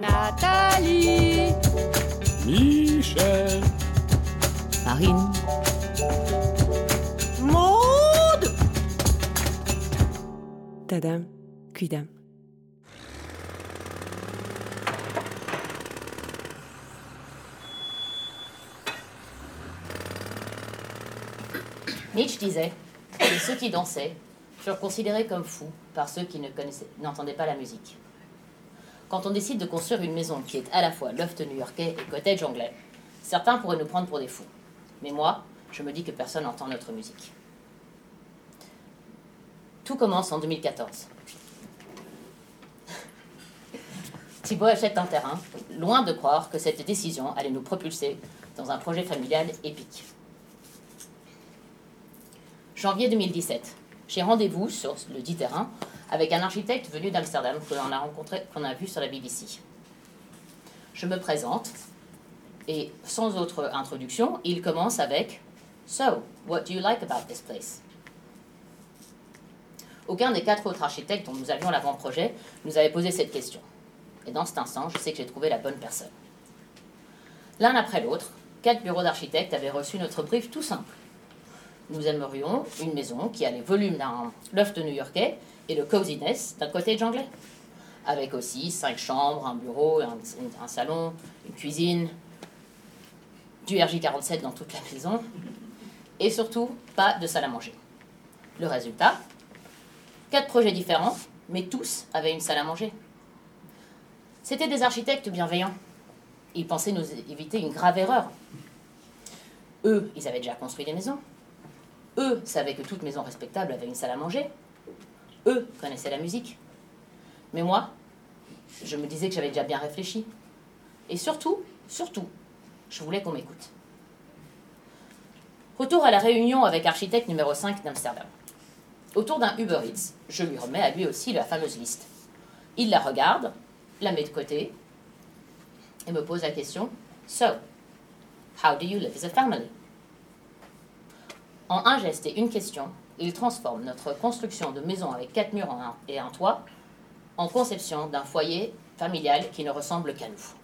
Nathalie, Michel, Marine, Maude, Tadam, Quidam. Nietzsche disait que ceux qui dansaient furent considérés comme fous par ceux qui ne connaissaient, n'entendaient pas la musique. Quand on décide de construire une maison qui est à la fois loft new-yorkais et cottage anglais, certains pourraient nous prendre pour des fous. Mais moi, je me dis que personne n'entend notre musique. Tout commence en 2014. Thibaut achète un terrain, loin de croire que cette décision allait nous propulser dans un projet familial épique. Janvier 2017. J'ai rendez-vous sur le dit terrain avec un architecte venu d'Amsterdam que l'on a rencontré, qu'on a vu sur la BBC. Je me présente et sans autre introduction, il commence avec So, what do you like about this place? Aucun des quatre autres architectes dont nous avions l'avant-projet nous avait posé cette question. Et dans cet instant, je sais que j'ai trouvé la bonne personne. L'un après l'autre, quatre bureaux d'architectes avaient reçu notre brief tout simple. Nous aimerions une maison qui a les volumes d'un loft new-yorkais et le coziness d'un cottage anglais. Avec aussi cinq chambres, un bureau, un, un salon, une cuisine, du RJ47 dans toute la maison, et surtout pas de salle à manger. Le résultat Quatre projets différents, mais tous avaient une salle à manger. C'étaient des architectes bienveillants. Ils pensaient nous éviter une grave erreur. Eux, ils avaient déjà construit des maisons. Eux savaient que toute maison respectable avait une salle à manger. Eux connaissaient la musique. Mais moi, je me disais que j'avais déjà bien réfléchi. Et surtout, surtout, je voulais qu'on m'écoute. Retour à la réunion avec architecte numéro 5 d'Amsterdam. Autour d'un Uber Eats, je lui remets à lui aussi la fameuse liste. Il la regarde, la met de côté et me pose la question So, how do you live as a family? En un geste et une question, il transforme notre construction de maison avec quatre murs et un toit en conception d'un foyer familial qui ne ressemble qu'à nous.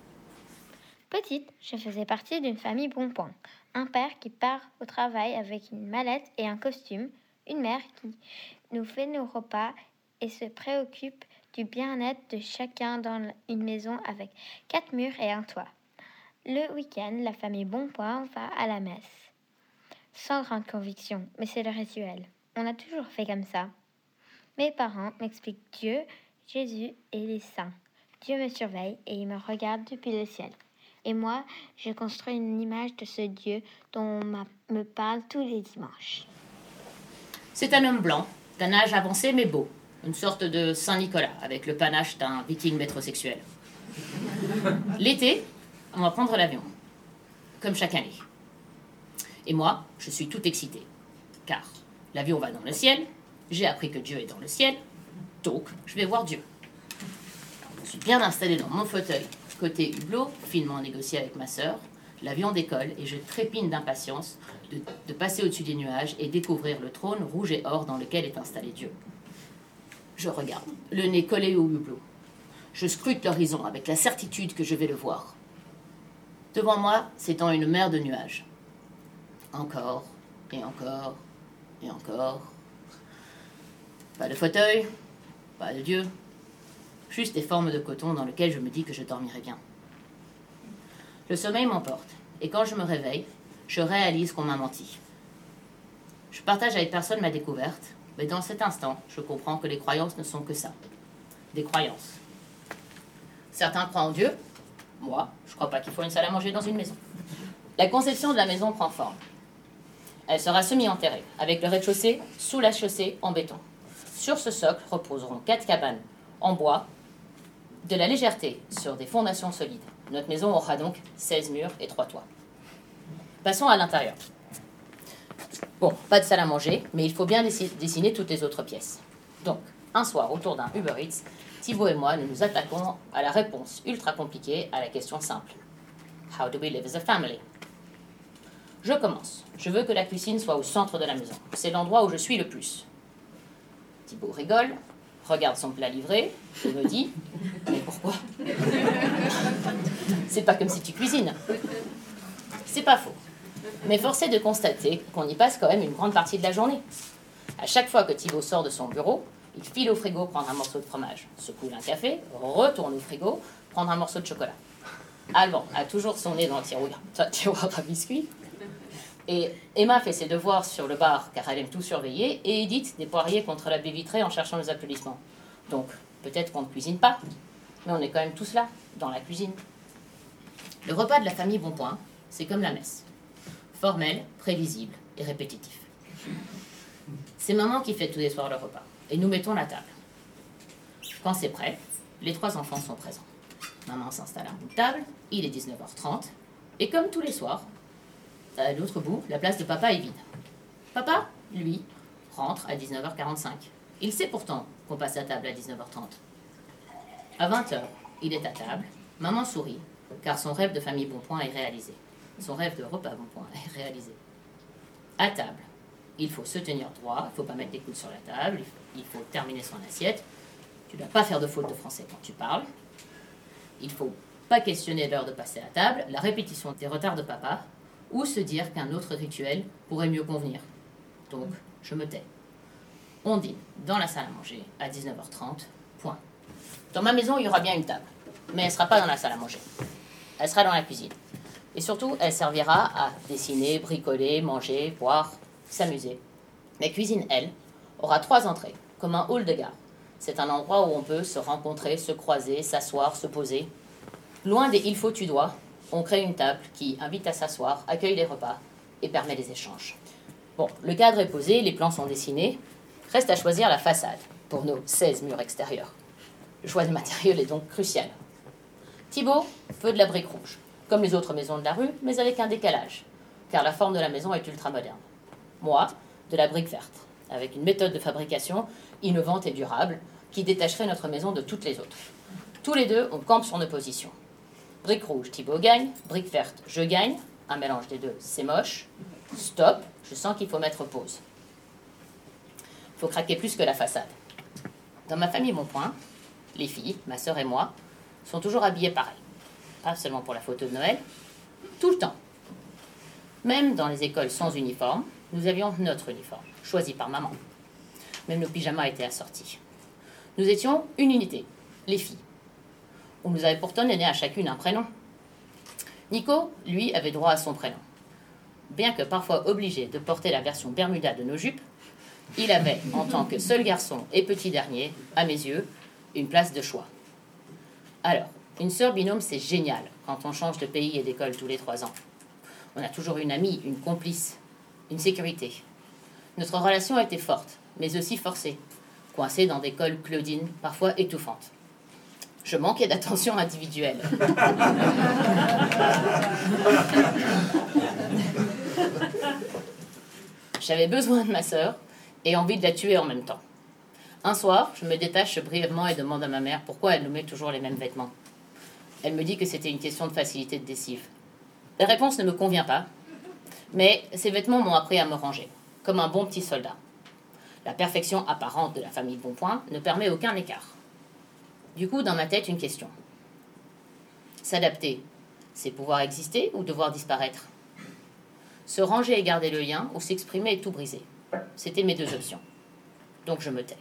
Petite, je faisais partie d'une famille bon point. Un père qui part au travail avec une mallette et un costume, une mère qui nous fait nos repas et se préoccupe du bien-être de chacun dans une maison avec quatre murs et un toit. Le week-end, la famille Bonpoint va à la messe. Sans grande conviction, mais c'est le rituel. On a toujours fait comme ça. Mes parents m'expliquent Dieu, Jésus et les saints. Dieu me surveille et il me regarde depuis le ciel. Et moi, je construis une image de ce Dieu dont on me parle tous les dimanches. C'est un homme blanc, d'un âge avancé mais beau, une sorte de Saint-Nicolas, avec le panache d'un viking métrosexuel. L'été, on va prendre l'avion, comme chaque année. Et moi, je suis tout excitée, car l'avion va dans le ciel, j'ai appris que Dieu est dans le ciel, donc je vais voir Dieu. Je suis bien installée dans mon fauteuil, côté hublot, finement négocié avec ma sœur. L'avion décolle et je trépine d'impatience de, passer au-dessus des nuages et découvrir le trône rouge et or dans lequel est installé Dieu. Je regarde, le nez collé au hublot. Je scrute l'horizon avec la certitude que je vais le voir. Devant moi s'étend une mer de nuages. Encore et encore et encore. Pas de fauteuil, pas de Dieu, juste des formes de coton dans lesquelles je me dis que je dormirai bien. Le sommeil m'emporte, et quand je me réveille, je réalise qu'on m'a menti. Je partage avec personne ma découverte, mais dans cet instant, je comprends que les croyances ne sont que ça. Des croyances. Certains croient en Dieu. Moi, je crois pas qu'il faut une salle à manger dans une maison. La conception de la maison prend forme. Elle sera semi-enterrée, avec le rez-de-chaussée sous la chaussée en béton. Sur ce socle reposeront quatre cabanes en bois, de la légèreté sur des fondations solides. Notre maison aura donc 16 murs et 3 toits. Passons à l'intérieur. Bon, pas de salle à manger, mais il faut bien dessi- dessiner toutes les autres pièces. Donc, un soir, autour d'un Uber Eats, Thibaut et moi, nous nous attaquons à la réponse ultra compliquée à la question simple. How do we live as a family? Je commence. Je veux que la cuisine soit au centre de la maison. C'est l'endroit où je suis le plus. Thibaut rigole, regarde son plat livré et me dit Mais pourquoi? C'est pas comme si tu cuisines. C'est pas faux. Mais force est de constater qu'on y passe quand même une grande partie de la journée. À chaque fois que Thibaut sort de son bureau, il file au frigo prendre un morceau de fromage, se coule un café, retourne au frigo, prendre un morceau de chocolat. Alban a toujours son nez dans le tiroir, tiroir à biscuits. Et Emma fait ses devoirs sur le bar car elle aime tout surveiller et Edith des poiriers contre la baie vitrée en cherchant les applaudissements. Donc peut-être qu'on ne cuisine pas, mais on est quand même tous là, dans la cuisine. Le repas de la famille Bonpoint, c'est comme la messe. Formel, prévisible et répétitif. C'est maman qui fait tous les soirs le repas et nous mettons la table. Quand c'est prêt, les trois enfants sont présents. Maman s'installe à bout de table, il est 19h30, et comme tous les soirs, à l'autre bout, la place de papa est vide. Papa, lui, rentre à 19h45. Il sait pourtant qu'on passe à table à 19h30. À 20h, il est à table, maman sourit, car son rêve de famille Bonpoint est réalisé. Son rêve de repas Bonpoint est réalisé. À table, il faut se tenir droit, il faut pas mettre les coudes sur la table, il faut terminer son assiette. Tu ne dois pas faire de faute de français quand tu parles. Il faut pas questionner l'heure de passer à table, la répétition des retards de papa, ou se dire qu'un autre rituel pourrait mieux convenir. Donc, je me tais. On dîne dans la salle à manger à 19h30, point. Dans ma maison, il y aura bien une table, mais elle ne sera pas dans la salle à manger. Elle sera dans la cuisine. Et surtout, elle servira à dessiner, bricoler, manger, boire, s'amuser. La cuisine, elle, aura trois entrées, comme un hall de gare. C'est un endroit où on peut se rencontrer, se croiser, s'asseoir, se poser. Loin des il faut, tu dois, on crée une table qui invite à s'asseoir, accueille les repas et permet les échanges. Bon, le cadre est posé, les plans sont dessinés. Reste à choisir la façade pour nos 16 murs extérieurs. Le choix des matériaux est donc crucial. Thibault veut de la brique rouge, comme les autres maisons de la rue, mais avec un décalage, car la forme de la maison est ultra moderne. Moi, de la brique verte, avec une méthode de fabrication innovante et durable qui détacherait notre maison de toutes les autres. Tous les deux, on campe sur nos positions. Brique rouge, Thibaut gagne. Brique verte, je gagne. Un mélange des deux, c'est moche. Stop, je sens qu'il faut mettre pause. Il faut craquer plus que la façade. Dans ma famille Mon Point, les filles, ma sœur et moi, sont toujours habillées pareil. Pas seulement pour la photo de Noël, tout le temps. Même dans les écoles sans uniforme, nous avions notre uniforme, choisi par maman. Même nos pyjamas étaient assortis. Nous étions une unité, les filles. On nous avait pourtant donné à chacune un prénom. Nico, lui, avait droit à son prénom. Bien que parfois obligé de porter la version Bermuda de nos jupes, il avait, en tant que seul garçon et petit dernier, à mes yeux, une place de choix. Alors, une sœur binôme, c'est génial quand on change de pays et d'école tous les trois ans. On a toujours une amie, une complice, une sécurité. Notre relation a été forte, mais aussi forcée, coincée dans des cols Claudine, parfois étouffantes. Je manquais d'attention individuelle. J'avais besoin de ma sœur et envie de la tuer en même temps. Un soir, je me détache brièvement et demande à ma mère pourquoi elle nous met toujours les mêmes vêtements. Elle me dit que c'était une question de facilité de décive. La réponse ne me convient pas, mais ces vêtements m'ont appris à me ranger, comme un bon petit soldat. La perfection apparente de la famille Bonpoint ne permet aucun écart. Du coup, dans ma tête, une question. S'adapter, c'est pouvoir exister ou devoir disparaître? Se ranger et garder le lien ou s'exprimer et tout briser? C'était mes deux options. Donc je me tais.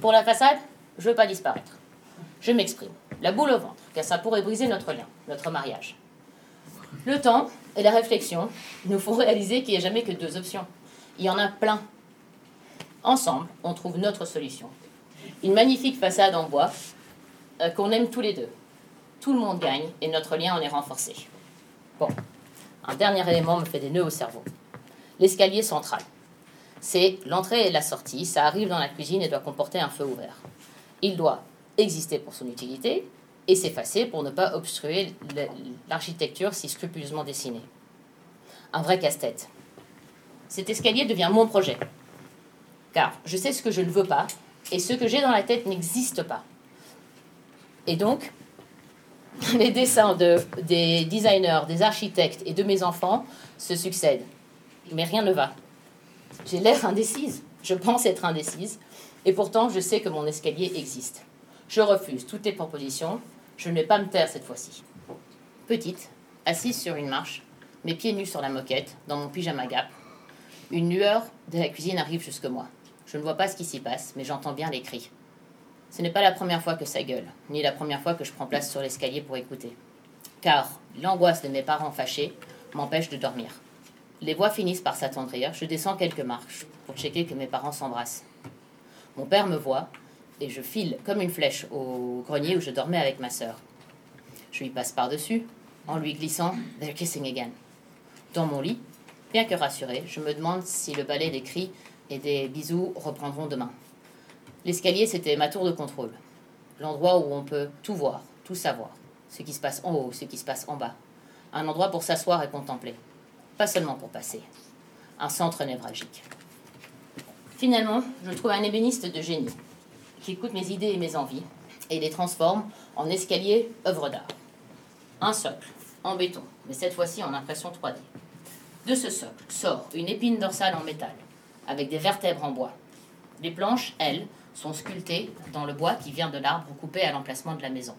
Pour la façade, je veux pas disparaître. Je m'exprime. La boule au ventre, car ça pourrait briser notre lien, notre mariage. Le temps et la réflexion nous font réaliser qu'il n'y a jamais que deux options. Il y en a plein. Ensemble, on trouve notre solution. Une magnifique façade en bois euh, qu'on aime tous les deux. Tout le monde gagne et notre lien en est renforcé. Bon, un dernier élément me fait des nœuds au cerveau. L'escalier central. C'est l'entrée et la sortie, ça arrive dans la cuisine et doit comporter un feu ouvert. Il doit exister pour son utilité, et s'effacer pour ne pas obstruer l'architecture si scrupuleusement dessinée. Un vrai casse-tête. Cet escalier devient mon projet. Car je sais ce que je ne veux pas, et ce que j'ai dans la tête n'existe pas. Et donc, les dessins de, des designers, des architectes et de mes enfants se succèdent. Mais rien ne va. J'ai l'air indécise. Je pense être indécise. Et pourtant, je sais que mon escalier existe. Je refuse toutes tes propositions. Je ne vais pas me taire cette fois-ci. Petite, assise sur une marche, mes pieds nus sur la moquette, dans mon pyjama gap, une lueur de la cuisine arrive jusque moi. Je ne vois pas ce qui s'y passe, mais j'entends bien les cris. Ce n'est pas la première fois que ça gueule, ni la première fois que je prends place sur l'escalier pour écouter. Car l'angoisse de mes parents fâchés m'empêche de dormir. Les voix finissent par s'attendrir, je descends quelques marches pour checker que mes parents s'embrassent. Mon père me voit et je file comme une flèche au grenier où je dormais avec ma sœur. Je lui passe par-dessus en lui glissant They're kissing again. Dans mon lit, bien que rassuré, je me demande si le balai des cris et des bisous reprendront demain. L'escalier, c'était ma tour de contrôle. L'endroit où on peut tout voir, tout savoir. Ce qui se passe en haut, ce qui se passe en bas. Un endroit pour s'asseoir et contempler. Pas seulement pour passer. Un centre névralgique. Finalement, je trouve un ébéniste de génie qui écoute mes idées et mes envies et les transforme en escalier œuvre d'art. Un socle, en béton, mais cette fois-ci en impression 3D. De ce socle sort une épine dorsale en métal, avec des vertèbres en bois. Les planches, elles, sont sculptées dans le bois qui vient de l'arbre coupé à l'emplacement de la maison.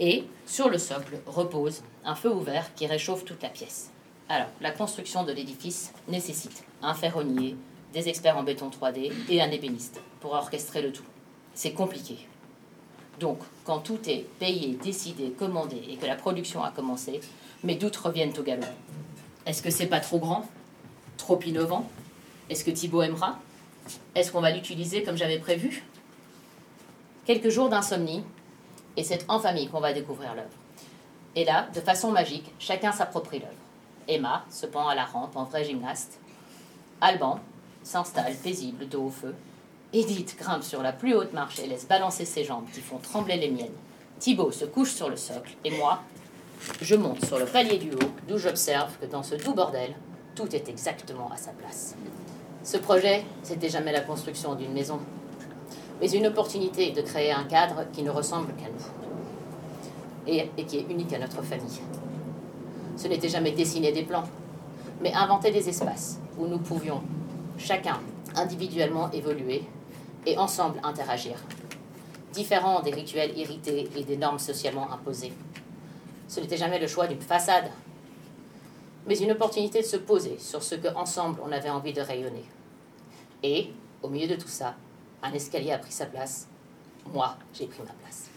Et sur le socle repose un feu ouvert qui réchauffe toute la pièce. Alors, la construction de l'édifice nécessite un ferronnier, des experts en béton 3D et un ébéniste pour orchestrer le tout. C'est compliqué. Donc, quand tout est payé, décidé, commandé et que la production a commencé, mes doutes reviennent au galop. Est-ce que c'est pas trop grand? Trop innovant? Est-ce que Thibaut aimera? Est-ce qu'on va l'utiliser comme j'avais prévu? Quelques jours d'insomnie, et c'est en famille qu'on va découvrir l'œuvre. Et là, de façon magique, chacun s'approprie l'œuvre. Emma se pend à la rampe en vrai gymnaste. Alban s'installe paisible, dos au feu. Edith grimpe sur la plus haute marche et laisse balancer ses jambes qui font trembler les miennes. Thibaut se couche sur le socle et moi, je monte sur le palier du haut d'où j'observe que dans ce doux bordel, tout est exactement à sa place. Ce projet, c'était jamais la construction d'une maison, mais une opportunité de créer un cadre qui ne ressemble qu'à nous et, qui est unique à notre famille. Ce n'était jamais dessiner des plans, mais inventer des espaces où nous pouvions chacun individuellement évoluer et ensemble interagir, différents des rituels irrités et des normes socialement imposées. Ce n'était jamais le choix d'une façade, mais une opportunité de se poser sur ce que ensemble on avait envie de rayonner. Et, au milieu de tout ça, un escalier a pris sa place. Moi, j'ai pris ma place.